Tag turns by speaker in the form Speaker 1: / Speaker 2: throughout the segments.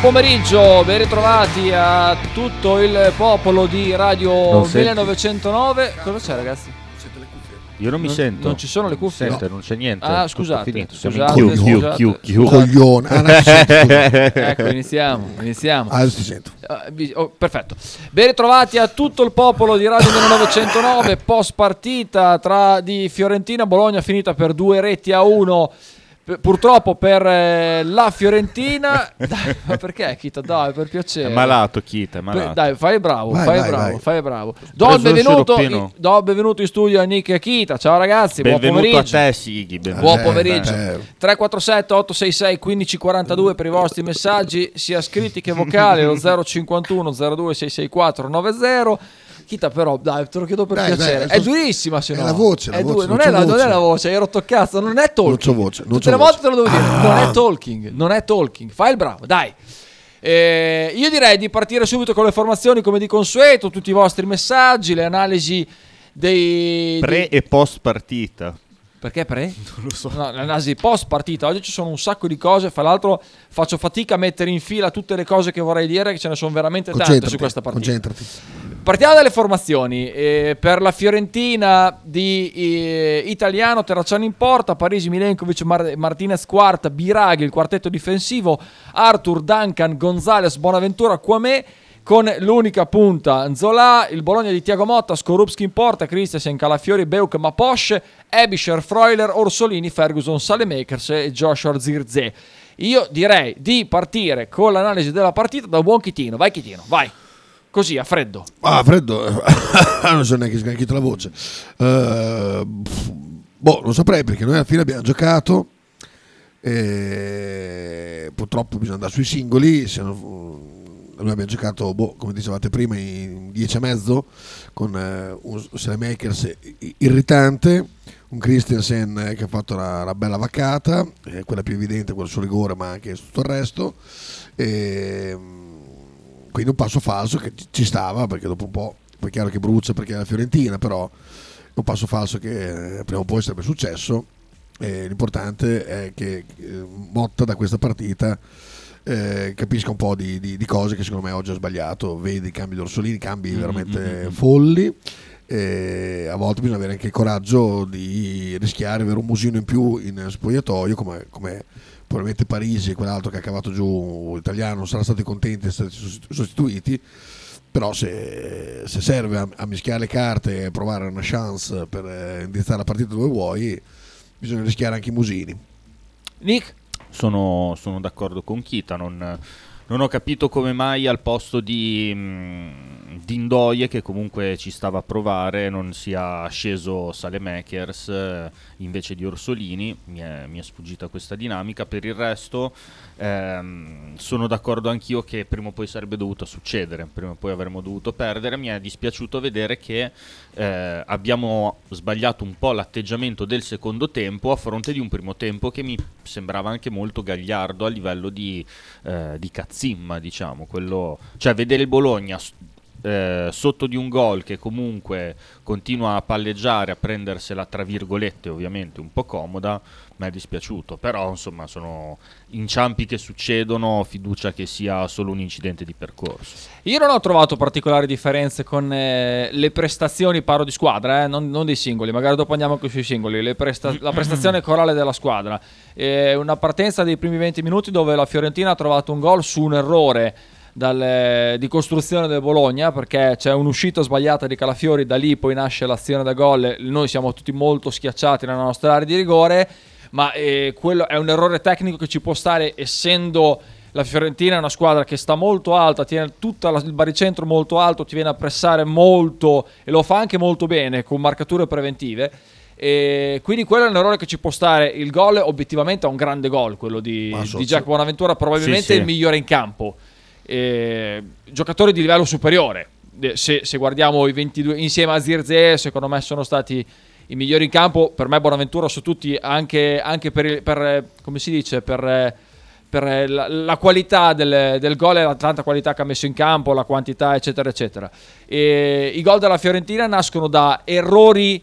Speaker 1: Buon pomeriggio, ben ritrovati a tutto il popolo di Radio
Speaker 2: Non senti.
Speaker 1: 1909. Cosa c'è ragazzi?
Speaker 2: Io non mi
Speaker 1: Non-
Speaker 2: sento.
Speaker 1: non ci sono le cuffie?
Speaker 2: Sente, non c'è niente.
Speaker 1: Ah, scusate,
Speaker 2: finito.
Speaker 1: scusate,
Speaker 2: Siamo in chiu, chiu, chiu.
Speaker 3: Coglione. Ah, no.
Speaker 1: Ecco, iniziamo, iniziamo.
Speaker 3: Ah, adesso ti sento.
Speaker 1: Vi- oh, perfetto. Ben ritrovati a tutto il popolo di Radio 1909 post partita tra di Fiorentina Bologna finita per due reti a uno. Purtroppo per eh, la Fiorentina, dai, ma perché Kita? Dai, per piacere.
Speaker 2: È malato, Kita, è malato.
Speaker 1: Dai, fai bravo,
Speaker 3: Vai,
Speaker 1: fai
Speaker 3: vai,
Speaker 1: bravo,
Speaker 3: vai.
Speaker 1: fai bravo. Do il benvenuto, in, do il benvenuto in studio a Nick Kita. Ciao ragazzi, buon
Speaker 2: Benvenuto a
Speaker 1: pomeriggio.
Speaker 2: te, Sighi. benvenuto
Speaker 1: Buon
Speaker 2: a te.
Speaker 1: pomeriggio.
Speaker 3: eh.
Speaker 1: 347 866 1542 per i vostri messaggi, sia scritti che vocali, lo 051 02 664 90. Kita però, dai, te lo chiedo per
Speaker 3: Dai, dai,
Speaker 1: piacere.
Speaker 3: sto-
Speaker 1: è durissima se
Speaker 3: è
Speaker 1: no.
Speaker 3: la voce, la
Speaker 1: È
Speaker 3: voce,
Speaker 1: dura-
Speaker 3: non
Speaker 1: non, è la, non
Speaker 3: voce.
Speaker 1: è la voce, hai rotto cazzo, non è talking.
Speaker 3: Non c'ho voce, non
Speaker 1: Tutte le volte
Speaker 3: voce.
Speaker 1: te lo devo dire, non è talking, non è talking. Fai il bravo, dai. Eh, io direi di partire subito con le formazioni come di consueto, tutti i vostri messaggi, le analisi dei...
Speaker 2: Pre
Speaker 1: dei-
Speaker 2: e post partita.
Speaker 1: perché pre? Non lo so. No, l'analisi post partita. Oggi ci sono un sacco di cose. Fra l'altro, faccio fatica a mettere in fila tutte le cose che vorrei dire, che ce ne sono veramente tante su questa partita.
Speaker 3: concentrati.
Speaker 1: Partiamo dalle formazioni. Eh, per la Fiorentina di eh, Italiano, Terracciano in porta, Parisi, Milenkovic, Mar- Martinez Quarta, Biraghi, il quartetto difensivo, Arthur, Duncan, Gonzales, Bonaventura, Quamè. Con l'unica punta Nzola, il Bologna di Tiago Motta, Skorupski in porta, Christensen, Calafiori, Beuk, Maposce, Ebischer, Freuler, Orsolini, Ferguson, Salemakers e Joshua Zirze. Io direi di partire con l'analisi della partita da buon Chitino. Vai Chitino, vai. Così, a freddo.
Speaker 3: Ah, freddo. non so neanche sgranchito la voce. Eh, pff, boh, non saprei perché noi alla fine abbiamo giocato. E purtroppo bisogna andare sui singoli. Se non- noi abbiamo giocato, boh, come dicevate prima, in 10 e mezzo con eh, un Makers irritante, un Christensen eh, che ha fatto una, una bella vaccata, eh, quella più evidente, quella sul rigore, ma anche tutto il resto. E, mm, quindi un passo falso che ci- stava perché dopo un po' poi è chiaro che brucia perché è la Fiorentina però è un passo falso che eh, prima o poi sarebbe successo e l'importante è che eh, Motta da questa partita eh, capisca un po' di, di- di cose che secondo me oggi ha sbagliato. Vedi i cambi di Orsolini cambi veramente folli e a volte bisogna avere anche il coraggio di rischiare avere un musino in più in spogliatoio come, come probabilmente Parisi e quell'altro che ha cavato giù italiano non saranno stati contenti di essere sostitu- sostituiti però se, se serve a, a mischiare le carte e provare una chance per eh, indirizzare la partita dove vuoi bisogna rischiare anche i musini
Speaker 1: Nick,
Speaker 2: Sono, sono d'accordo con Kita. Non, non ho capito come mai al posto di, mh, di Indoie, che comunque ci stava a provare, non sia sceso Salemakers eh, invece di Orsolini. Mi è, mi è sfuggita questa dinamica. Per il resto, ehm, sono d'accordo anch'io che prima o poi sarebbe dovuto succedere. Prima o poi avremmo dovuto perdere. Mi è dispiaciuto vedere che eh, abbiamo sbagliato un po' l'atteggiamento del secondo tempo a fronte di un primo tempo che mi sembrava anche molto gagliardo a livello di, eh, di cazzimma, diciamo. Quello, cioè, vedere il Bologna eh, sotto di un gol che comunque continua a palleggiare, a prendersela tra virgolette, ovviamente un po' comoda, mi è dispiaciuto. Però, insomma, sono inciampi che succedono, fiducia che sia solo un incidente di percorso.
Speaker 1: io non ho trovato particolari differenze con eh, le prestazioni, parlo di squadra, eh, non, non dei singoli, magari dopo andiamo anche sui singoli, presta- la prestazione corale della squadra. Eh, una partenza dei primi 20 minuti dove la Fiorentina ha trovato un gol su un errore dal- di costruzione del Bologna perché c'è un'uscita sbagliata di Calafiori, da lì poi nasce l'azione da gol, noi siamo tutti molto schiacciati nella nostra area di rigore, ma eh, quello è un errore tecnico che ci può stare essendo la Fiorentina è una squadra che sta molto alta, tiene tutto il baricentro molto alto, ti viene a pressare molto e lo fa anche molto bene con marcature preventive. E quindi quello è un errore che ci può stare. Il gol obiettivamente è un grande gol, quello di,
Speaker 3: so-
Speaker 1: di Jack Bonaventura, probabilmente
Speaker 2: Sì, sì.
Speaker 1: il migliore in campo. Eh, giocatori di livello superiore. Se, se guardiamo i 22 insieme a Zirze, secondo me sono stati i migliori in campo. Per me Bonaventura su tutti, anche, anche per, per, come si dice, per, per la, la qualità del, del gol e la tanta qualità che ha messo in campo, la quantità, eccetera, eccetera. E I gol della Fiorentina nascono da errori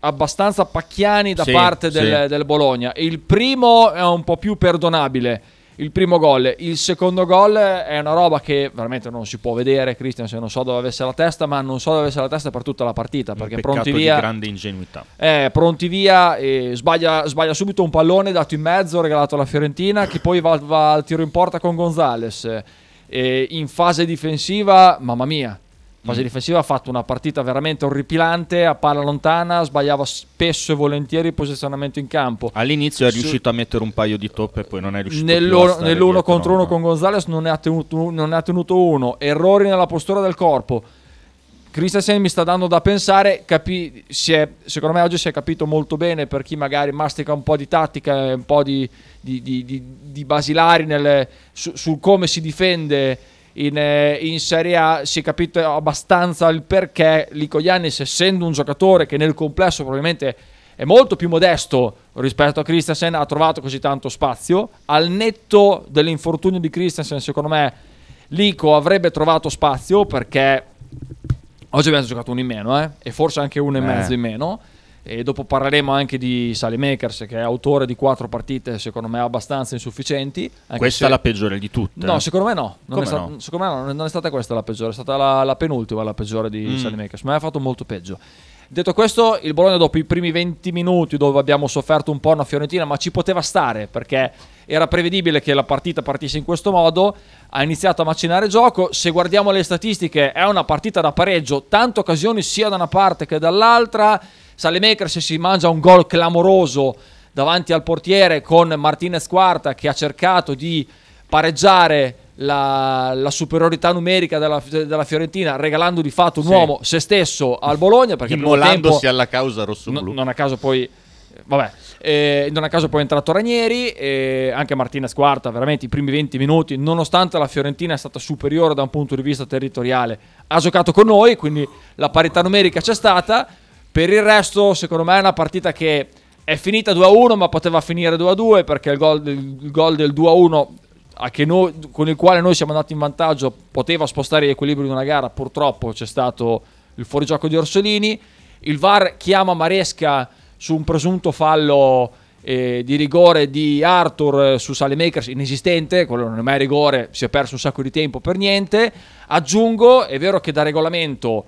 Speaker 1: abbastanza pacchiani da
Speaker 2: Sì,
Speaker 1: parte del,
Speaker 2: sì.
Speaker 1: del Bologna. Il primo è un po' più perdonabile. Il primo gol. Il secondo gol è una roba che veramente non si può vedere, Christiansen non so dove avesse la testa, ma non so dove avesse la testa per tutta la partita, perché pronti
Speaker 2: di
Speaker 1: via...
Speaker 2: grande ingenuità.
Speaker 1: Eh, pronti via, e sbaglia, sbaglia subito un pallone dato in mezzo, regalato alla Fiorentina, che poi va, va al tiro in porta con Gonzales. E in fase difensiva, mamma mia, fase
Speaker 2: Mm.
Speaker 1: difensiva ha fatto una partita veramente orripilante, a palla lontana, sbagliava spesso e volentieri il posizionamento in campo.
Speaker 2: All'inizio è
Speaker 1: Su-
Speaker 2: riuscito a mettere un paio di toppe, poi non è riuscito a
Speaker 1: Nell'uno,
Speaker 2: dietro,
Speaker 1: contro uno
Speaker 2: no.
Speaker 1: con Gonzales non ne, ha tenuto, non ne ha tenuto uno. Errori nella postura del corpo. Christensen mi sta dando da pensare. capi- è- secondo me oggi si è capito molto bene per chi magari mastica un po' di tattica e un po' di, di- di- di- basilari nelle- su, su come si difende in, eh, in Serie A. Si è capito abbastanza il perché Lico Yannis, essendo un giocatore che nel complesso probabilmente è molto più modesto rispetto a Christensen, ha trovato così tanto spazio. Al netto dell'infortunio di Christensen, secondo me, Lico avrebbe trovato spazio perché oggi abbiamo giocato uno in meno, eh, e forse anche uno e
Speaker 2: Eh.
Speaker 1: mezzo in meno. E dopo parleremo anche di Salimakers, che è autore di quattro partite, secondo me, abbastanza insufficienti.
Speaker 2: Questa
Speaker 1: se-
Speaker 2: è la peggiore di tutte.
Speaker 1: No,
Speaker 2: eh.
Speaker 1: secondo me no. Non, è sta-
Speaker 2: no?
Speaker 1: secondo me no, non è stata questa la peggiore, è stata la, la penultima la peggiore di
Speaker 2: Mm.
Speaker 1: Salimakers. Ma ha fatto molto peggio. Detto questo, il Bologna dopo i primi 20 minuti dove abbiamo sofferto un po' una Fiorentina, ma ci poteva stare perché era prevedibile che la partita partisse in questo modo, ha iniziato a macinare gioco. Se guardiamo le statistiche è una partita da pareggio, tante occasioni sia da una parte che dall'altra. Salemakers si mangia un gol clamoroso davanti al portiere con Martinez Quarta che ha cercato di pareggiare la, la superiorità numerica della, della Fiorentina regalando di fatto un
Speaker 2: Sì.
Speaker 1: uomo se stesso al Bologna perché
Speaker 2: Immolandosi
Speaker 1: tempo-
Speaker 2: alla causa rossoblu.
Speaker 1: No- non a caso poi eh, vabbè eh, non a caso poi è entrato Ranieri e anche Martinez Quarta veramente i primi 20 minuti nonostante la Fiorentina è stata superiore da un punto di vista territoriale ha giocato con noi quindi la parità numerica c'è stata per il resto secondo me è una partita che è finita 2-1 ma poteva finire 2-2 perché il gol il gol del 2-1 a che noi- con il quale noi siamo andati in vantaggio poteva spostare gli equilibri di una gara purtroppo c'è stato il fuorigioco di Orsolini il VAR chiama Maresca su un presunto fallo eh, di rigore di Arthur eh, su Salemakers inesistente, quello non è mai rigore, si è perso un sacco di tempo per niente. Aggiungo, è vero che da regolamento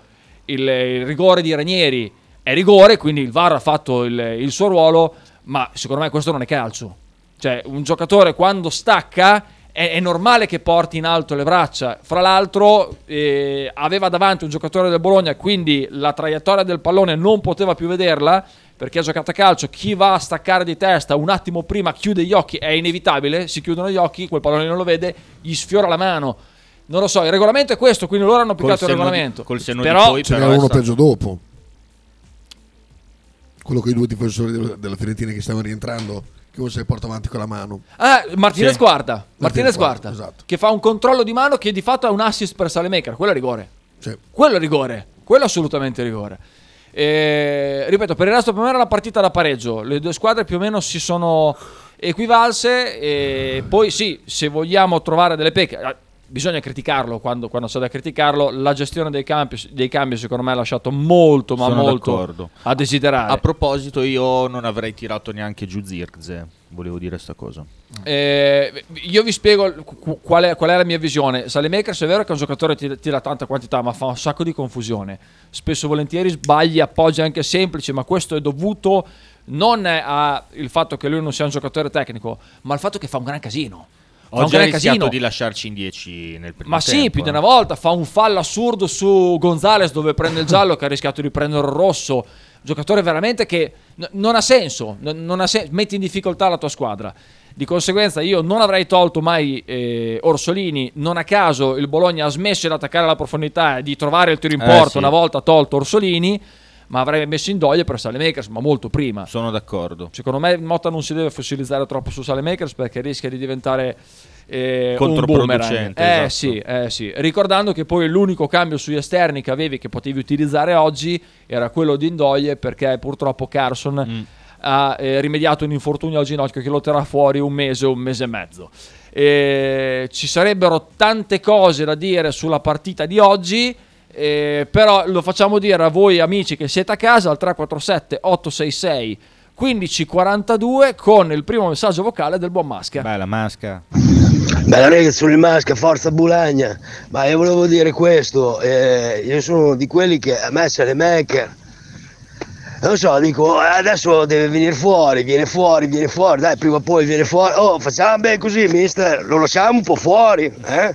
Speaker 1: il, il rigore di Ranieri è rigore, quindi il VAR ha fatto il, il suo ruolo, ma secondo me questo non è calcio. Cioè, un giocatore quando stacca è, è normale che porti in alto le braccia. Fra l'altro, eh, aveva davanti un giocatore del Bologna, quindi la traiettoria del pallone non poteva più vederla perché ha giocato a calcio. Chi va a staccare di testa un attimo prima chiude gli occhi, è inevitabile. Si chiudono gli occhi, quel pallone non lo vede, gli sfiora la mano. Non lo so, il regolamento è questo, quindi loro hanno applicato il
Speaker 2: senno di-
Speaker 1: regolamento.
Speaker 2: col senno
Speaker 1: Però,
Speaker 2: di poi,
Speaker 3: Ce
Speaker 2: però
Speaker 3: n'era uno
Speaker 2: stato-
Speaker 3: peggio dopo. Quello con i due difensori della, Fiorentina che stavano rientrando, che uno se li porta avanti con la mano.
Speaker 1: Ah, Martinez
Speaker 2: Sì.
Speaker 1: guarda, Martinez guarda,
Speaker 3: esatto.
Speaker 1: che fa un controllo di mano che di fatto è un assist per Salemaker, quello è rigore.
Speaker 3: Cioè,
Speaker 1: Quello è rigore, quello è assolutamente rigore. E, ripeto, per il resto per me era una partita da pareggio, le due squadre più o meno si sono equivalse e poi sì, se vogliamo trovare delle pecche, bisogna criticarlo quando, quando c'è da criticarlo, la gestione dei campi, dei cambi secondo me ha lasciato molto ma
Speaker 2: Sono
Speaker 1: molto
Speaker 2: d'accordo.
Speaker 1: a desiderare.
Speaker 2: A proposito, io non avrei tirato neanche giù Zirkze. Volevo dire sta cosa.
Speaker 1: Eh, io vi spiego qu- qual è, qual è la mia visione. Salemakers è vero che è un giocatore che tira, tira tanta quantità, ma fa un sacco di confusione. Spesso e volentieri sbaglia appoggi anche semplici, ma questo è dovuto non al fatto che lui non sia un giocatore tecnico, ma al fatto che fa un gran casino.
Speaker 2: Oggi ha
Speaker 1: gran
Speaker 2: rischiato
Speaker 1: casino.
Speaker 2: di lasciarci in 10 nel primo
Speaker 1: Ma
Speaker 2: tempo.
Speaker 1: sì, più di
Speaker 2: eh.
Speaker 1: una volta fa un fallo assurdo su Gonzales dove prende il giallo che ha rischiato di prendere il rosso. Giocatore veramente che n- non ha senso, n- non ha sen- metti in difficoltà la tua squadra. Di conseguenza io non avrei tolto mai eh, Orsolini, non a caso il Bologna ha smesso di attaccare alla profondità e di trovare il tiro in
Speaker 2: Eh,
Speaker 1: porto
Speaker 2: sì.
Speaker 1: una volta tolto Orsolini, ma avrei messo in doglie per Salemakers, ma molto prima.
Speaker 2: Sono d'accordo.
Speaker 1: Secondo me Motta non si deve fossilizzare troppo su Salemakers perché rischia di diventare eh,
Speaker 2: Controproducente.
Speaker 1: Eh
Speaker 2: esatto.
Speaker 1: sì, eh sì. Ricordando che poi l'unico cambio sugli esterni che avevi che potevi utilizzare oggi era quello di Indoie perché purtroppo Carson
Speaker 2: Mm.
Speaker 1: ha eh, rimediato un infortunio al ginocchio che lo terrà fuori un mese, un mese e mezzo. E ci sarebbero tante cose da dire sulla partita di oggi. Eh, però lo facciamo dire a voi amici che siete a casa al 347 866 1542 con il primo messaggio vocale del buon Masca.
Speaker 2: Beh, la masca.
Speaker 4: Bella ragazzi, sono il maschio, forza Bulagna. Ma io volevo dire questo, eh, io sono di quelli che a me se le maker. Non so, dico, adesso deve venire fuori, viene fuori, viene fuori, dai, prima o poi viene fuori. Oh, facciamo bene così, mister, lo lasciamo un po' fuori, eh?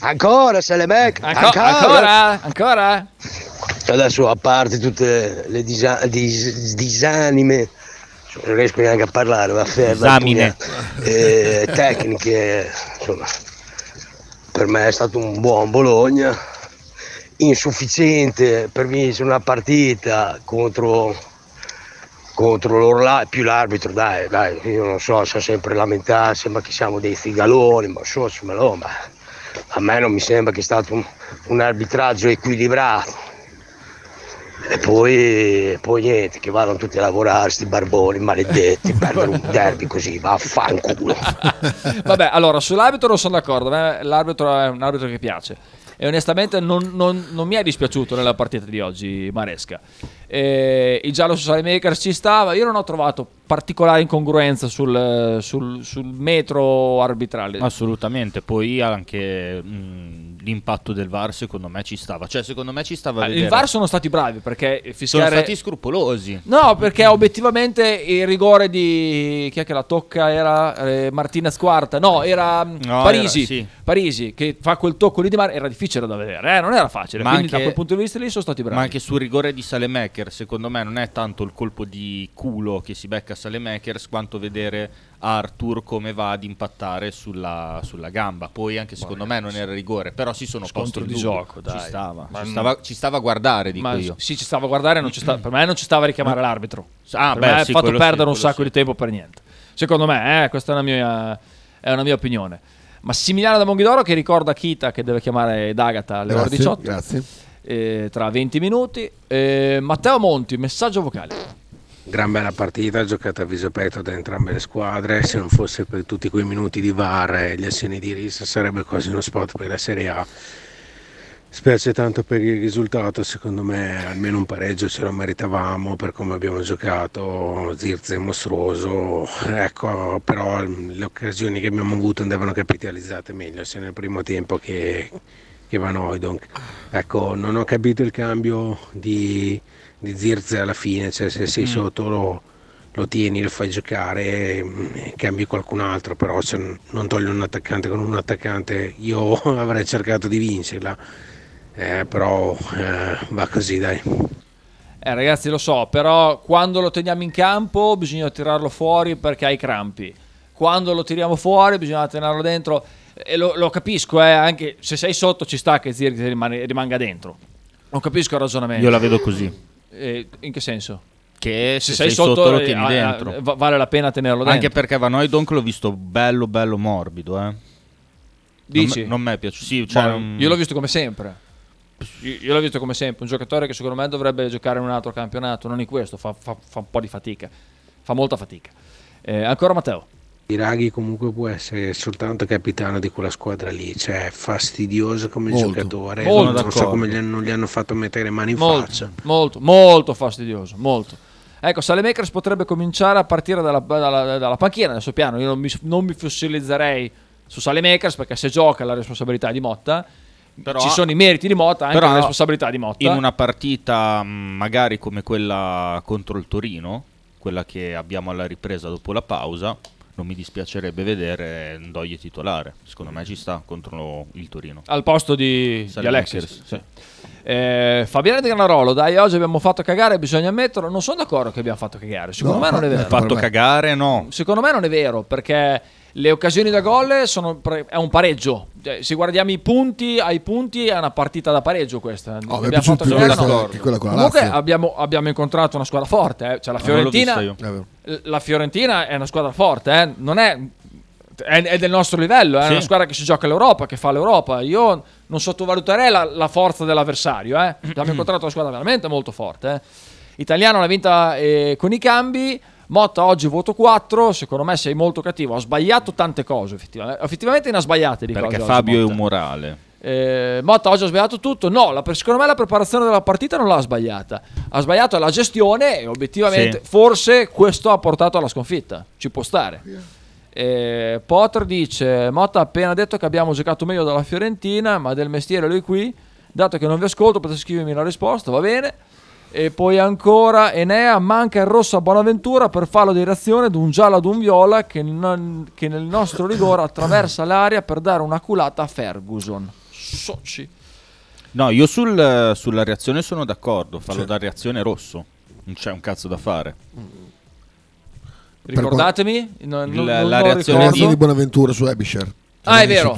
Speaker 4: Ancora, se le maker,
Speaker 1: Anco-
Speaker 4: ancora.
Speaker 1: ancora? Ancora?
Speaker 4: Adesso a parte tutte le disa- dis- disanime, non riesco neanche a parlare, va.
Speaker 2: Disamine.
Speaker 4: Eh, tecniche, insomma, per me è stato un buon Bologna, insufficiente per vincere una partita contro, contro l'Orla, più l'arbitro, dai, dai, io non so, sa sempre lamentarsi, ma che siamo dei figaloni, ma so, insomma, no, ma a me non mi sembra che sia stato un, un arbitraggio equilibrato. E poi, poi niente, che vadano tutti a lavorare, sti barboni maledetti, perdere un derby così, vaffanculo.
Speaker 1: Vabbè, allora sull'arbitro non sono d'accordo. L'arbitro è un arbitro che piace. E onestamente non, non- non mi è dispiaciuto nella partita di oggi, Maresca. Eh, il giallo su Makers ci stava. Io non ho trovato particolare incongruenza sul, sul- sul metro arbitrale.
Speaker 2: Assolutamente, poi anche mh, l'impatto del VAR secondo me ci stava. Cioè, secondo me ci stava
Speaker 1: Ah, il. VAR sono stati bravi perché
Speaker 2: sono
Speaker 1: fischiare.
Speaker 2: stati scrupolosi.
Speaker 1: No, perché obiettivamente il rigore di chi è che la tocca era eh, Martinez Quarta. No, era mm,
Speaker 2: No,
Speaker 1: Parisi.
Speaker 2: era- sì.
Speaker 1: Parisi che fa quel tocco lì di mare era difficile da vedere, eh, non era facile.
Speaker 2: Ma
Speaker 1: Quindi
Speaker 2: anche-
Speaker 1: da quel punto di vista lì sono stati bravi.
Speaker 2: Ma anche sul rigore di Salemaker, secondo me non è tanto il colpo di culo che si becca a Salemakers quanto vedere Arthur come va ad impattare sulla, sulla gamba. Poi anche secondo me non era rigore, però si sono posti in
Speaker 1: di
Speaker 2: dubbio.
Speaker 1: gioco, dai.
Speaker 2: Ci stava, ci stava, ci stava a guardare, dico
Speaker 1: Ma
Speaker 2: io.
Speaker 1: sì, ci stava a guardare, non ci sta- per me non ci stava a richiamare l'arbitro.
Speaker 2: Ah,
Speaker 1: per
Speaker 2: beh,
Speaker 1: me ha
Speaker 2: sì,
Speaker 1: fatto
Speaker 2: quello
Speaker 1: perdere
Speaker 2: sì,
Speaker 1: un sacco
Speaker 2: sì.
Speaker 1: di tempo per niente. Secondo me, eh, questa è una mia, è una mia opinione. Massimiliano da Monghidoro che ricorda Kita che deve chiamare D'Agata alle ore
Speaker 3: Grazie,
Speaker 1: 18
Speaker 3: grazie.
Speaker 1: eh, tra 20 minuti. Eh, Matteo Monti, messaggio vocale.
Speaker 5: Gran bella partita, giocata a viso aperto da entrambe le squadre. Se non fosse per tutti quei minuti di VAR e gli assegni di rissa, sarebbe quasi uno spot per la Serie A. Spiace tanto per il risultato, secondo me almeno un pareggio ce lo meritavamo per come abbiamo giocato. Zirze è mostruoso, ecco, però le occasioni che abbiamo avuto andavano capitalizzate meglio sia nel primo tempo che, che Van. Ecco, non ho capito il cambio di, di Zirze alla fine, cioè se sei sotto lo, lo tieni, lo fai giocare e cambi qualcun altro, però se non togli un attaccante con un attaccante io avrei cercato di vincerla, eh, però eh, va così dai.
Speaker 1: Eh, ragazzi, lo so, però quando lo teniamo in campo bisogna tirarlo fuori perché hai crampi. Quando lo tiriamo fuori bisogna tenerlo dentro. E lo, lo capisco, eh, anche se sei sotto ci sta che rimane- rimanga dentro. Non capisco il ragionamento.
Speaker 2: Io la vedo così.
Speaker 1: Eh, in che senso?
Speaker 2: Che se,
Speaker 1: Se
Speaker 2: sei, sotto, lo
Speaker 1: eh,
Speaker 2: tieni
Speaker 1: ah,
Speaker 2: dentro.
Speaker 1: ah, va- vale la pena tenerlo dentro.
Speaker 2: Anche perché Van Hooijdonk l'ho visto bello, bello morbido. Eh.
Speaker 1: Dici?
Speaker 2: Non, non mi è piaciuto. Sì, cioè,
Speaker 1: Ma
Speaker 2: mm,
Speaker 1: Io l'ho visto come sempre. Io, io l'ho visto come sempre. Un giocatore che secondo me dovrebbe giocare in un altro campionato, non in questo. Fa, fa- fa un po' di fatica. Fa molta fatica. Eh, ancora Matteo.
Speaker 5: Iraghi comunque può essere soltanto capitano di quella squadra lì, cioè è fastidioso come
Speaker 3: Molto.
Speaker 5: giocatore,
Speaker 1: Molto.
Speaker 5: non so
Speaker 2: D'accordo.
Speaker 5: come gli hanno, gli hanno fatto mettere le mani in
Speaker 1: molto,
Speaker 5: faccia.
Speaker 1: molto, molto fastidioso. Molto. Ecco, Salemakers potrebbe cominciare a partire dalla, dalla- dalla panchina adesso piano. Io non mi, non mi fossilizzerei su Salemakers perché se gioca la responsabilità è di Motta.
Speaker 2: Però-
Speaker 1: Ci sono i meriti di Motta, anche
Speaker 2: però
Speaker 1: la responsabilità di Motta.
Speaker 2: in una partita mh, magari come quella contro il Torino, quella che abbiamo alla ripresa dopo la pausa, non mi dispiacerebbe vedere Ndoye titolare. Secondo me ci sta contro il Torino.
Speaker 1: al posto di, di
Speaker 2: Salemakers,
Speaker 1: Alexis. sì. Eh, Fabiano Di Granarolo, dai, oggi abbiamo fatto cagare, bisogna ammetterlo. Non sono d'accordo che abbiamo fatto cagare. Secondo
Speaker 3: No,
Speaker 1: me non è
Speaker 3: fa-
Speaker 1: vero.
Speaker 3: fa-
Speaker 2: Fatto cagare, no.
Speaker 1: Secondo me non è vero perché le occasioni da gol sono pre- è un pareggio. Cioè, se guardiamo i punti, ai punti è una partita da pareggio questa.
Speaker 3: Oh,
Speaker 1: Abbiamo fatto
Speaker 3: più
Speaker 1: cagare,
Speaker 3: questa
Speaker 1: no.
Speaker 3: che quella con la
Speaker 1: Comunque abbiamo, abbiamo incontrato una squadra forte. eh. Cioè, la
Speaker 2: Ah,
Speaker 1: Fiorentina, la Fiorentina è una squadra forte, eh. non è, è, è del nostro livello, è
Speaker 2: Sì.
Speaker 1: una squadra che si gioca l'Europa, che fa l'Europa. Io non sottovaluterei la, la forza dell'avversario, eh. abbiamo incontrato una squadra veramente molto forte. eh. Italiano l'ha vinta eh, con i cambi. Motta oggi voto 4, secondo me sei molto cattivo, ha sbagliato tante cose effettivamente, effettivamente ne ha sbagliate di
Speaker 2: Perché
Speaker 1: cose oggi,
Speaker 2: Fabio è
Speaker 1: Motta.
Speaker 2: umorale.
Speaker 1: Eh, Motta oggi ha sbagliato tutto. No, la- secondo me la preparazione della partita non l'ha sbagliata. Ha sbagliato la gestione e obiettivamente
Speaker 2: Sì.
Speaker 1: forse questo ha portato alla sconfitta. Ci può stare. Eh, Potter dice: Motta ha appena detto che abbiamo giocato meglio dalla Fiorentina, ma del mestiere lui qui. Dato che non vi ascolto, potete scrivermi la risposta, va bene. E poi ancora Enea manca il rosso a Bonaventura per farlo di reazione ad un giallo ad un viola che, non- che nel nostro rigore attraversa l'area per dare una culata a Ferguson. Soci.
Speaker 2: No, io sul- sulla reazione sono d'accordo. Fallo
Speaker 3: Sì.
Speaker 2: da reazione rosso. Non c'è un cazzo da fare.
Speaker 1: Ricordatemi? Non-
Speaker 2: Il-
Speaker 1: non-
Speaker 2: la
Speaker 1: non lo
Speaker 2: reazione
Speaker 1: ricordo.
Speaker 3: Di Bonaventura su Ebisher.
Speaker 1: Ah, è vero.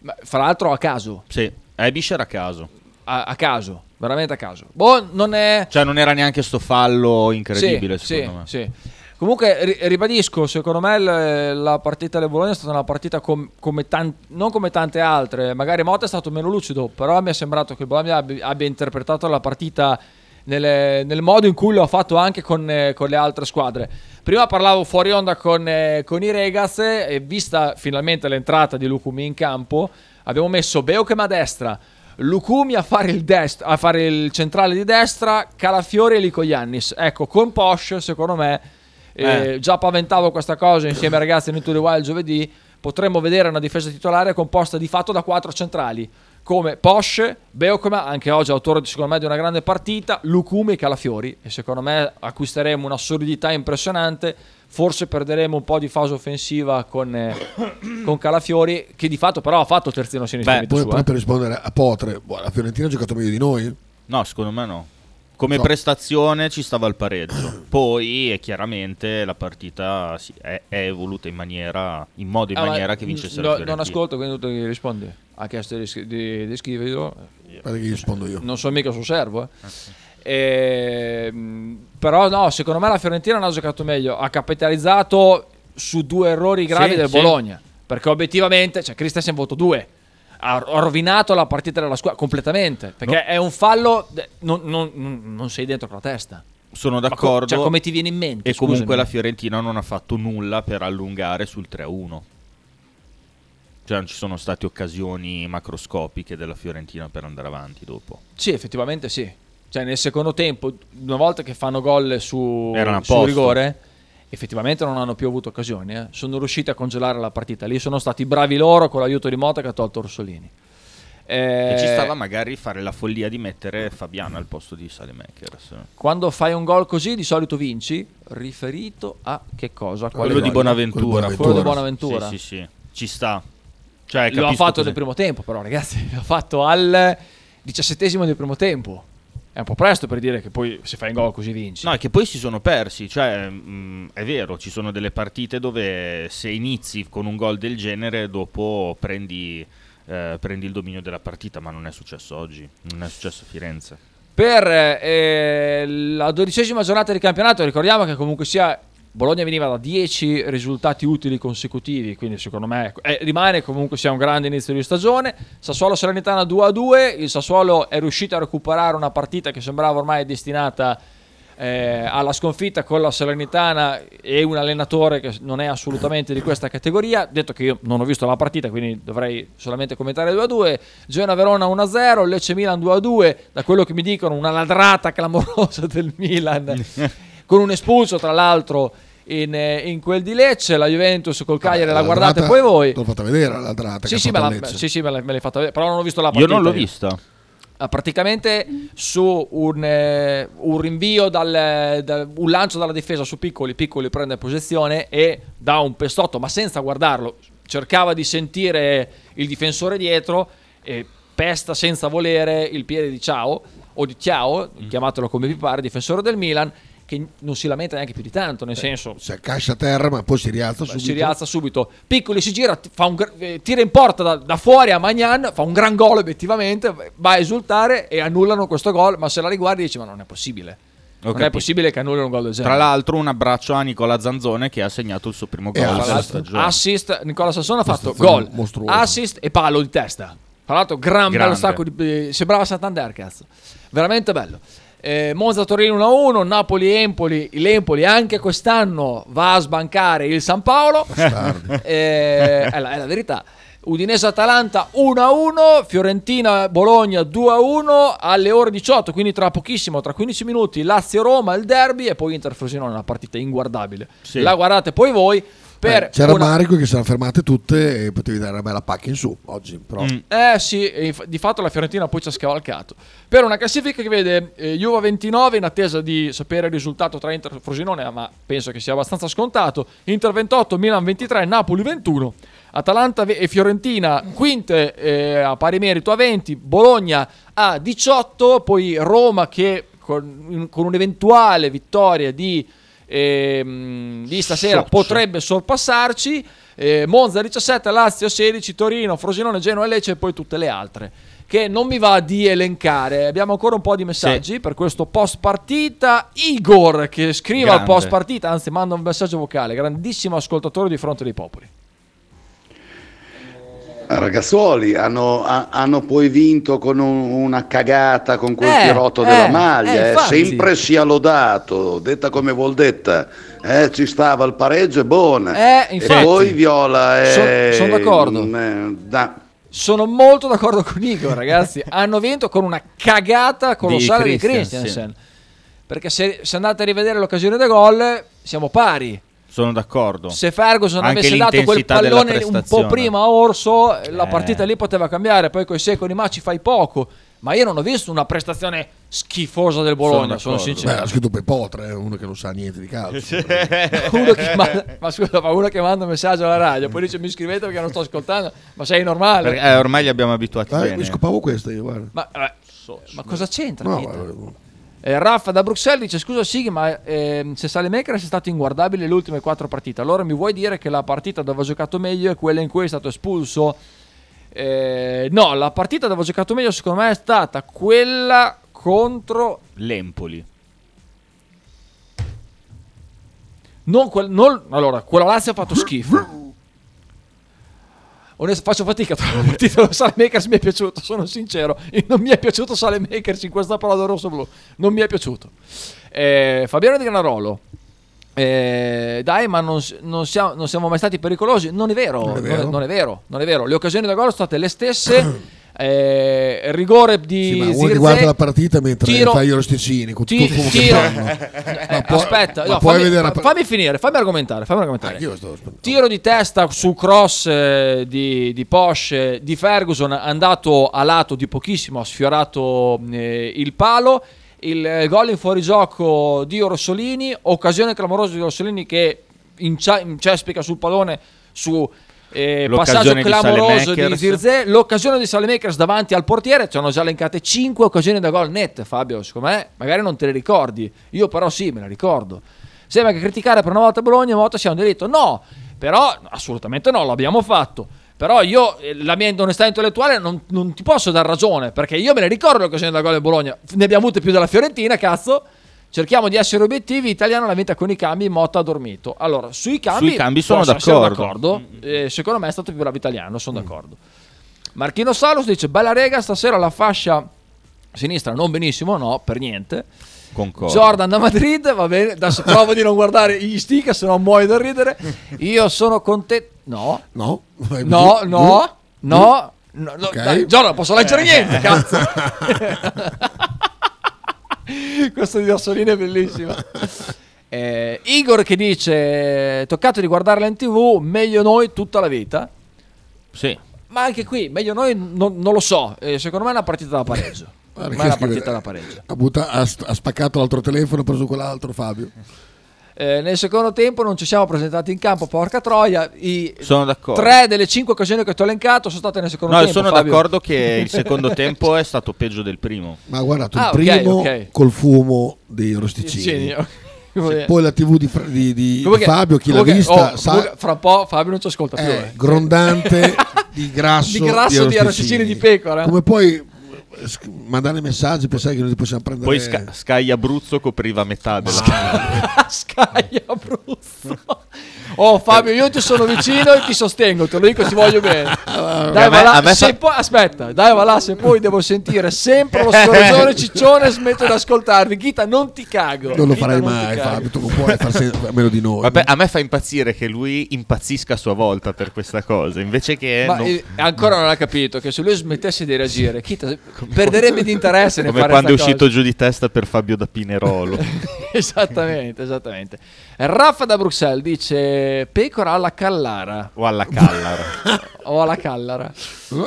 Speaker 1: Ma, Fra l'altro a caso,
Speaker 2: Sì, Ebisher a caso.
Speaker 1: a, a caso, veramente a caso. Boh, non è...
Speaker 2: Cioè, non era neanche sto fallo incredibile,
Speaker 1: sì,
Speaker 2: secondo
Speaker 1: sì,
Speaker 2: me.
Speaker 1: sì. Comunque ri- ribadisco, secondo me l- la partita del Bologna è stata una partita com- come tan- non come tante altre, magari Motta è stato meno lucido, però mi è sembrato che il Bologna abbia, abbia interpretato la partita nelle- nel modo in cui lo ha fatto anche con, eh, con le altre squadre. Prima parlavo fuori onda con, eh, con i Regas e vista finalmente l'entrata di Lukumi in campo, abbiamo messo Beochem a destra, Lukumi a fare, il dest- a fare il centrale di destra, Calafiori e Lico Iannis. Ecco, con Porsche, secondo me, eh,
Speaker 2: Eh.
Speaker 1: già paventavo questa cosa insieme ai ragazzi di Into the Wild giovedì, potremmo vedere una difesa titolare composta di fatto da quattro centrali, come Porsche, Beokema, anche oggi autore secondo me di una grande partita, Lukumi e Calafiori, e secondo me acquisteremo una solidità impressionante, forse perderemo un po' di fase offensiva con, eh, con Calafiori, che di fatto però ha fatto il terzino sinistro
Speaker 2: Beh,
Speaker 3: Poi,
Speaker 1: sua,
Speaker 3: poi
Speaker 1: eh.
Speaker 3: per rispondere a Potre, la Fiorentina ha giocato meglio di noi.
Speaker 2: No, secondo me no. Come
Speaker 3: No.
Speaker 2: prestazione ci stava il pareggio. Poi, eh, chiaramente, la partita si- è, è evoluta in maniera, in modo e in
Speaker 1: Ah, ma
Speaker 2: maniera che vincesse
Speaker 1: no-
Speaker 2: la Fiorentina.
Speaker 1: Non ascolto, quindi tu gli rispondi. Ha chiesto di, di, di scriverlo.
Speaker 3: Guarda che gli rispondo io.
Speaker 1: non sono mica sul servo. eh. Ehm, però no, secondo me la Fiorentina non ha giocato meglio, ha capitalizzato su due errori gravi
Speaker 2: Sì,
Speaker 1: del
Speaker 2: sì.
Speaker 1: Bologna, perché obiettivamente, cioè Christensen voto 2, ha, rovinato la partita della squadra completamente, perché è un fallo, non, non- non- sei dentro con la testa.
Speaker 2: Sono
Speaker 1: Ma co-
Speaker 2: d'accordo.
Speaker 1: cioè, come ti viene in mente?
Speaker 2: E comunque
Speaker 1: scusami?
Speaker 2: la Fiorentina non ha fatto nulla per allungare sul 3-1. Cioè non ci sono state occasioni macroscopiche della Fiorentina per andare avanti dopo.
Speaker 1: Sì, effettivamente sì. Cioè, nel secondo tempo, una volta che fanno gol su, su rigore, effettivamente non hanno più avuto occasioni. eh. Sono riusciti a congelare la partita. Lì sono stati bravi loro con l'aiuto di Mota che ha tolto Orsolini. Eh,
Speaker 2: E ci stava magari fare la follia di mettere Fabiano al posto di Salemakers.
Speaker 1: Quando fai un gol così, di solito vinci. Riferito a che cosa? Quale
Speaker 2: Quello di? Bonaventura.
Speaker 1: Quello di Bonaventura.
Speaker 2: Sì, sì, sì. Ci sta. Cioè,
Speaker 1: Lo ha fatto
Speaker 2: cos'è.
Speaker 1: nel primo tempo, però, ragazzi. L'ha fatto al diciassettesimo del primo tempo. È un po' presto per dire che poi se fai un gol così vinci.
Speaker 2: No, è che poi si sono persi, cioè mh, è vero, ci sono delle partite dove se inizi con un gol del genere dopo prendi, eh, prendi il dominio della partita, ma non è successo oggi, non è successo a Firenze.
Speaker 1: Per eh, la dodicesima giornata di campionato, ricordiamo che comunque sia Bologna veniva da 10 risultati utili consecutivi, quindi secondo me eh, rimane comunque sia un grande inizio di stagione. Sassuolo Salernitana 2 a 2, il Sassuolo è riuscito a recuperare una partita che sembrava ormai destinata eh, alla sconfitta con la Salernitana e un allenatore che non è assolutamente di questa categoria. Detto che io non ho visto la partita, quindi dovrei solamente commentare 2 a 2. Genoa Verona 1 a 0, Lecce Milan 2 a 2. Da quello che mi dicono, una ladrata clamorosa del Milan con un espulso, tra l'altro. In, eh, in quel di Lecce, la Juventus col Cagliari la guardate
Speaker 3: Ladrata-
Speaker 1: poi voi.
Speaker 3: L'ho fatta vedere la drata.
Speaker 1: Sì, sì, me, la- sì, sì, me l'hai fatta vedere, però non ho visto la
Speaker 2: Io
Speaker 1: partita.
Speaker 2: non l'ho vista.
Speaker 1: Ah, praticamente su un, eh, un rinvio dal, da- un lancio dalla difesa su Piccoli, Piccoli prende posizione e dà un pestotto, ma senza guardarlo, cercava di sentire il difensore dietro e pesta senza volere il piede di Ciao o di Ciao, chiamatelo come vi pare, difensore del Milan, che non si lamenta neanche più di tanto, nel senso
Speaker 3: Si accascia a terra, ma poi si rialza subito.
Speaker 1: si rialza subito. Piccoli si gira, un eh, tira in porta da, da fuori a Magnan, fa un gran gol obiettivamente, va a esultare e annullano questo gol, ma se la riguardi dici ma non è possibile. non è possibile che annullino un gol del genere.
Speaker 2: Tra l'altro un abbraccio a Nicola Zanzone che ha segnato il suo primo gol della stagione.
Speaker 1: assist, Nicola Sassone ha fatto gol,
Speaker 3: mostruosa.
Speaker 1: assist e palo di testa. Tra l'altro gran bello
Speaker 2: Grande.
Speaker 1: stacco di, eh, sembrava Santander cazzo. Veramente bello. Eh, Monza Torino 1-1, Napoli Empoli, l'Empoli anche quest'anno va a sbancare il San Paolo. Eh, è, la, è la verità. Udinese Atalanta 1-1, Fiorentina Bologna 2-1 alle ore 18, quindi tra pochissimo, tra 15 minuti Lazio Roma il derby e poi Inter Frosinone, una partita inguardabile.
Speaker 2: Sì.
Speaker 1: La guardate poi voi. Per
Speaker 3: Eh, c'era
Speaker 1: una-
Speaker 3: Marico che si erano fermate tutte e potevi dare una bella pacca in su oggi. Però.
Speaker 2: Mm.
Speaker 1: Eh sì, inf- di fatto la Fiorentina poi ci ha scavalcato. Per una classifica che vede eh, Juve 29 in attesa di sapere il risultato tra Inter e Frosinone, ma penso che sia abbastanza scontato. Inter 28, Milan 23, Napoli 21. Atalanta e Fiorentina quinte eh, a pari merito a 20, Bologna a 18, poi Roma che con, con un'eventuale vittoria di, ehm, di stasera
Speaker 2: Scioccia.
Speaker 1: potrebbe sorpassarci. Eh, Monza 17, Lazio 16, Torino, Frosinone, Genoa e Lecce e poi tutte le altre. Che non mi va di elencare. Abbiamo ancora un po' di messaggi per questo post partita. Igor che scrive al
Speaker 2: Grande.
Speaker 1: post partita, anzi manda un messaggio vocale. Grandissimo ascoltatore di Fronte dei Popoli.
Speaker 6: Ragazzuoli hanno, ha- hanno poi vinto con un- una cagata con quel
Speaker 1: Eh,
Speaker 6: tirotto
Speaker 1: eh,
Speaker 6: della maglia.
Speaker 1: eh,
Speaker 6: eh.
Speaker 1: infatti.
Speaker 6: Sempre sia lodato, detta come vuol detta. Eh, ci stava il pareggio, è buona.
Speaker 1: Eh, infatti.
Speaker 6: e poi Viola è...
Speaker 1: Son- son d'accordo.
Speaker 6: mm, eh, da-
Speaker 1: Sono molto d'accordo con Igor, ragazzi. Hanno vinto con una cagata colossale di
Speaker 2: Di Christensen,
Speaker 1: Christensen. Perché se, se andate a rivedere l'occasione da gol, siamo pari.
Speaker 2: Sono d'accordo.
Speaker 1: Se Ferguson
Speaker 2: Anche
Speaker 1: avesse dato quel pallone un po' prima a Orso, la
Speaker 2: Eh.
Speaker 1: partita lì poteva cambiare. Poi coi secoli ma ci fai poco. Ma io non ho visto una prestazione schifosa del Bologna, sono.
Speaker 3: Beh,
Speaker 1: sincero.
Speaker 3: ha scritto Pepotre, uno che non sa niente di calcio.
Speaker 1: uno che manda, ma scusa, ma uno che manda un messaggio alla radio, poi dice mi scrivete perché non sto ascoltando, ma sei normale?
Speaker 2: Perché, eh, ormai li abbiamo abituati
Speaker 3: Eh,
Speaker 2: bene.
Speaker 3: mi scopavo questa io, guarda.
Speaker 1: Ma, eh, ma cosa c'entra?
Speaker 3: No,
Speaker 1: Eh, Raffa da Bruxelles dice scusa Sighi ma ehm, se Salemaker è stato inguardabile le ultime quattro partite allora mi vuoi dire che la partita dove ha giocato meglio è quella in cui è stato espulso? Eh, no, la partita dove ha giocato meglio secondo me è stata quella contro...
Speaker 2: L'Empoli.
Speaker 1: Non quel, non- allora, quella Lazio ha fatto schifo. Onest- faccio fatica a trovare la partita dove Salemakers mi è piaciuto, sono sincero. Non mi è piaciuto Salemakers in questa parola rosso-blu. Non mi è piaciuto. Eh, Fabiano Di Granarolo. Eh, dai, ma non, non siamo, non siamo mai stati pericolosi. Non è vero,
Speaker 3: Non è
Speaker 1: non è,
Speaker 3: vero.
Speaker 1: non è vero, non è vero. Le occasioni da gol sono state le stesse. Eh, rigore di
Speaker 3: Sì, ma
Speaker 1: Zirze,
Speaker 3: guarda la partita mentre
Speaker 1: tiro-
Speaker 3: fai gli orosticini con tutto
Speaker 1: ti-
Speaker 3: il fumo che
Speaker 1: tiro-. Eh,
Speaker 3: può-
Speaker 1: aspetta, no, fammi,
Speaker 3: vedere
Speaker 1: fammi finire, fammi argomentare, fammi argomentare.
Speaker 3: Anch'io sto.
Speaker 1: Tiro di testa sul cross eh, di, di Porsche di Ferguson, andato a lato di pochissimo, ha sfiorato eh, il palo. Il eh, gol in fuorigioco di Orsolini, occasione clamorosa di Orsolini che incespica sul pallone su eh, passaggio
Speaker 2: L'occasione di
Speaker 1: clamoroso di
Speaker 2: Saelemaekers.
Speaker 1: Zirze. L'occasione di Salemakers davanti al portiere, ci hanno già elencate 5 occasioni da gol net, Fabio. Secondo me, magari non te le ricordi, io però sì, me le ricordo. Sembra che criticare per una volta Bologna, una volta sia un diritto. No, però assolutamente no, l'abbiamo fatto. Però io, eh, la mia onestà intellettuale, non, non ti posso dar ragione, perché io me ne ricordo le occasioni da gol del Bologna. Ne abbiamo avute più della Fiorentina, cazzo. Cerchiamo di essere obiettivi. Italiano la vinta con i cambi, Motta ha dormito. Allora, sui cambi,
Speaker 2: Sui cambi sono d'accordo.
Speaker 1: d'accordo. Eh, secondo me è stato più bravo italiano, sono d'accordo. Marchino Salus dice: Bella rega, stasera la fascia sinistra non benissimo, no, per niente.
Speaker 2: Concordo.
Speaker 1: Jordan da Madrid, va bene. Adesso provo di non guardare gli sticker, se no muoio da ridere. Io sono contento. No,
Speaker 3: No?
Speaker 1: No, no, no. no, no,
Speaker 3: Ok.
Speaker 1: dai, Jordan, non posso leggere niente, cazzo. Questo di Orsolini è bellissimo. Eh, Igor che dice: Toccato di guardarla in tv, meglio noi tutta la vita.
Speaker 2: Sì.
Speaker 1: Ma anche qui, meglio noi, non, non lo so. Eh, secondo me è una partita da pareggio.
Speaker 3: Che
Speaker 1: è una partita da pareggio.
Speaker 3: Ha, butta- ha ha spaccato l'altro telefono, ha preso quell'altro Fabio.
Speaker 1: Eh, nel secondo tempo non ci siamo presentati in campo, porca troia. I
Speaker 2: Sono d'accordo.
Speaker 1: tre delle cinque occasioni che ti ho elencato sono state nel secondo
Speaker 2: No,
Speaker 1: tempo.
Speaker 2: sono
Speaker 1: Fabio.
Speaker 2: d'accordo che il secondo tempo è stato peggio del primo.
Speaker 3: Ma
Speaker 1: Ah,
Speaker 3: il
Speaker 1: ok,
Speaker 3: primo
Speaker 1: ok.
Speaker 3: col fumo dei rosticini.
Speaker 1: sì.
Speaker 3: Poi la tv di, di- di
Speaker 1: Comunque-
Speaker 3: Fabio, chi l'ha
Speaker 1: comunque-
Speaker 3: vista
Speaker 1: oh,
Speaker 3: sa,
Speaker 1: fra un po' Fabio non ci ascolta più.
Speaker 3: è
Speaker 1: eh.
Speaker 3: grondante di grasso
Speaker 1: Di grasso di arrosticini di pecora.
Speaker 3: Come eh, sc- mandare messaggi pensare che noi ti possiamo prendere
Speaker 2: Poi Sca- Sky Abruzzo copriva metà della...
Speaker 1: Sky Abruzzo. Oh Fabio, io ti sono vicino e ti sostengo, te lo dico, ti voglio bene. Dai, va là, se
Speaker 2: fa-
Speaker 1: poi- aspetta, dai, va là, se poi devo sentire sempre lo scorreggione ciccione, smetto di ascoltarvi. Ghita, non ti cago.
Speaker 3: non lo
Speaker 1: Ghita,
Speaker 3: farai
Speaker 1: non
Speaker 3: mai. Fabio tu non puoi far se- a meno di noi
Speaker 2: Vabbè, a me fa impazzire che lui impazzisca a sua volta per questa cosa, invece che...
Speaker 1: Ma
Speaker 2: non-
Speaker 1: eh, ancora non ha capito che se lui smettesse di reagire, Ghita perderebbe di interesse nel
Speaker 2: Come
Speaker 1: fare
Speaker 2: quando è uscito
Speaker 1: cosa.
Speaker 2: giù di testa per Fabio da Pinerolo.
Speaker 1: esattamente, esattamente. Raffa da Bruxelles dice pecora alla Callara
Speaker 2: O alla Callara.
Speaker 1: o alla Callara.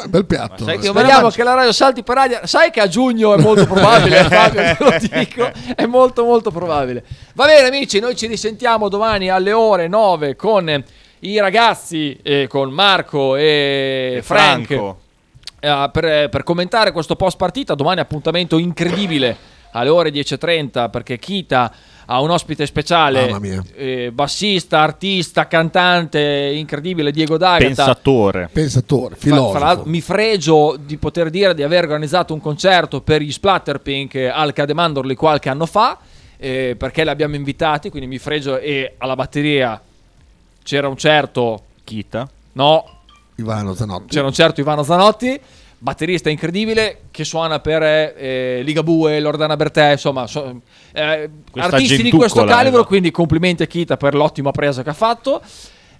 Speaker 3: Bel piatto.
Speaker 2: sai che
Speaker 3: eh.
Speaker 1: Speriamo che la radio salti per aria. Sai che a giugno è molto probabile, Fabio, te lo dico. È molto molto probabile. Va bene amici, noi ci risentiamo domani alle ore 9 con i ragazzi, eh, con Marco e Frank.
Speaker 2: Franco.
Speaker 1: eh, per, per commentare questo post partita. Domani appuntamento incredibile alle ore 10.30 perché Kita ha un ospite speciale, eh, bassista, artista, cantante, incredibile Diego D'Agata.
Speaker 2: Pensatore.
Speaker 3: Pensatore,
Speaker 1: Fra-
Speaker 3: filosofo.
Speaker 1: fra l'altro mi fregio di poter dire di aver organizzato un concerto per gli Splatterpink al Cademandorli qualche anno fa eh, perché li abbiamo invitati, quindi mi fregio e alla batteria c'era un certo
Speaker 2: Kita.
Speaker 1: no,
Speaker 3: Ivano Zanotti.
Speaker 1: c'era un certo Ivano Zanotti, batterista incredibile che suona per eh, Ligabue, Lordana Bertè, insomma, so- eh, artisti di questo calibro,
Speaker 2: esatto.
Speaker 1: quindi complimenti a Kita per l'ottima presa che ha fatto.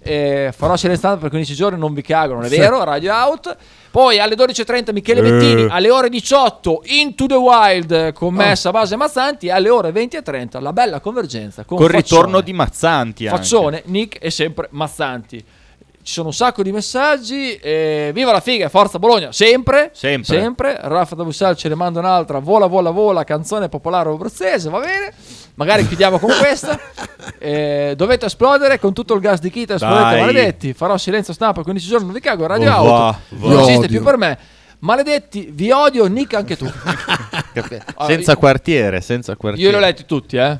Speaker 1: Eh, farò silenzio per 15 giorni, non vi cago, non è
Speaker 3: Sì.
Speaker 1: vero, Radio Out. Poi alle 12.30 Michele
Speaker 2: Eh.
Speaker 1: Bettini, alle ore 18 Into the Wild eh, con
Speaker 3: Oh.
Speaker 1: Messa Base Mazzanti, alle ore 20.30 la bella convergenza con,
Speaker 2: Con ritorno
Speaker 1: Faccione.
Speaker 2: di Mazzanti. anche.
Speaker 1: Faccione, Nick e sempre Mazzanti. Ci sono un sacco di messaggi. eh, viva la figa, forza Bologna, sempre.
Speaker 2: Sempre.
Speaker 1: Sempre. Raffa da Bussal ce ne manda un'altra. Vola, vola, vola, canzone popolare abruzzese, va bene. Magari chiudiamo con questa. Eh, dovete esplodere con tutto il gas di Kita. Esplodete,
Speaker 2: Dai.
Speaker 1: maledetti. Farò silenzio stampa 15 giorni, non vi cago. Radio
Speaker 2: Oh,
Speaker 1: Auto.
Speaker 2: va,
Speaker 1: Non esiste più per me. Maledetti, vi odio, Nick anche tu. Allora,
Speaker 2: Senza quartiere, senza quartiere.
Speaker 1: io li ho letti tutti, eh.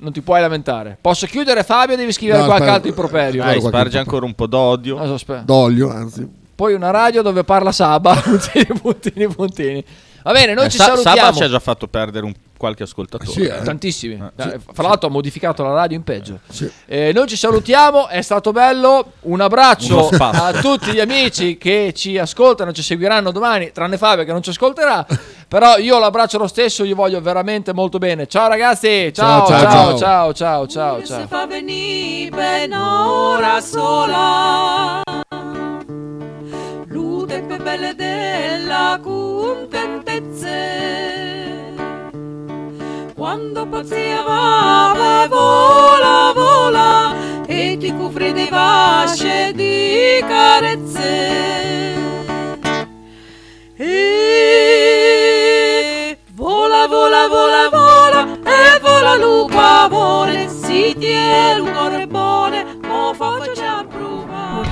Speaker 1: Non ti puoi lamentare. Posso chiudere Fabio? Devi scrivere
Speaker 3: No,
Speaker 1: qualche altro improperio.
Speaker 2: Sparge
Speaker 3: punto.
Speaker 2: ancora un po' d'odio.
Speaker 1: Aspetta.
Speaker 3: D'olio, anzi.
Speaker 1: Poi una radio dove parla Saba. puntini, puntini, puntini. Va bene, noi
Speaker 2: Eh,
Speaker 1: ci
Speaker 2: Sa-
Speaker 1: salutiamo.
Speaker 2: Saba ci ha già fatto perdere un- qualche ascoltatore.
Speaker 3: Sì, eh.
Speaker 1: Tantissimi.
Speaker 2: Eh,
Speaker 1: Eh, Fra l'altro ha modificato la radio in peggio.
Speaker 3: Sì.
Speaker 1: Eh, noi ci salutiamo, è stato bello. Un abbraccio a tutti gli amici che ci ascoltano, ci seguiranno domani, tranne Fabio che non ci ascolterà. Però io l'abbraccio lo stesso, gli voglio veramente molto bene. Ciao ragazzi, ciao
Speaker 3: Ciao,
Speaker 1: ciao
Speaker 3: ciao,
Speaker 1: ciao ciao ciao ciao.
Speaker 7: se fa venire ben ora sola Lute più belle della contentezza quando pazzia pazziavame vola, vola e ti cuffri di vasce di carezze. E vola, vola, vola, vola e vola lupa amore, si tiene un cuore buono, mo faccia provare.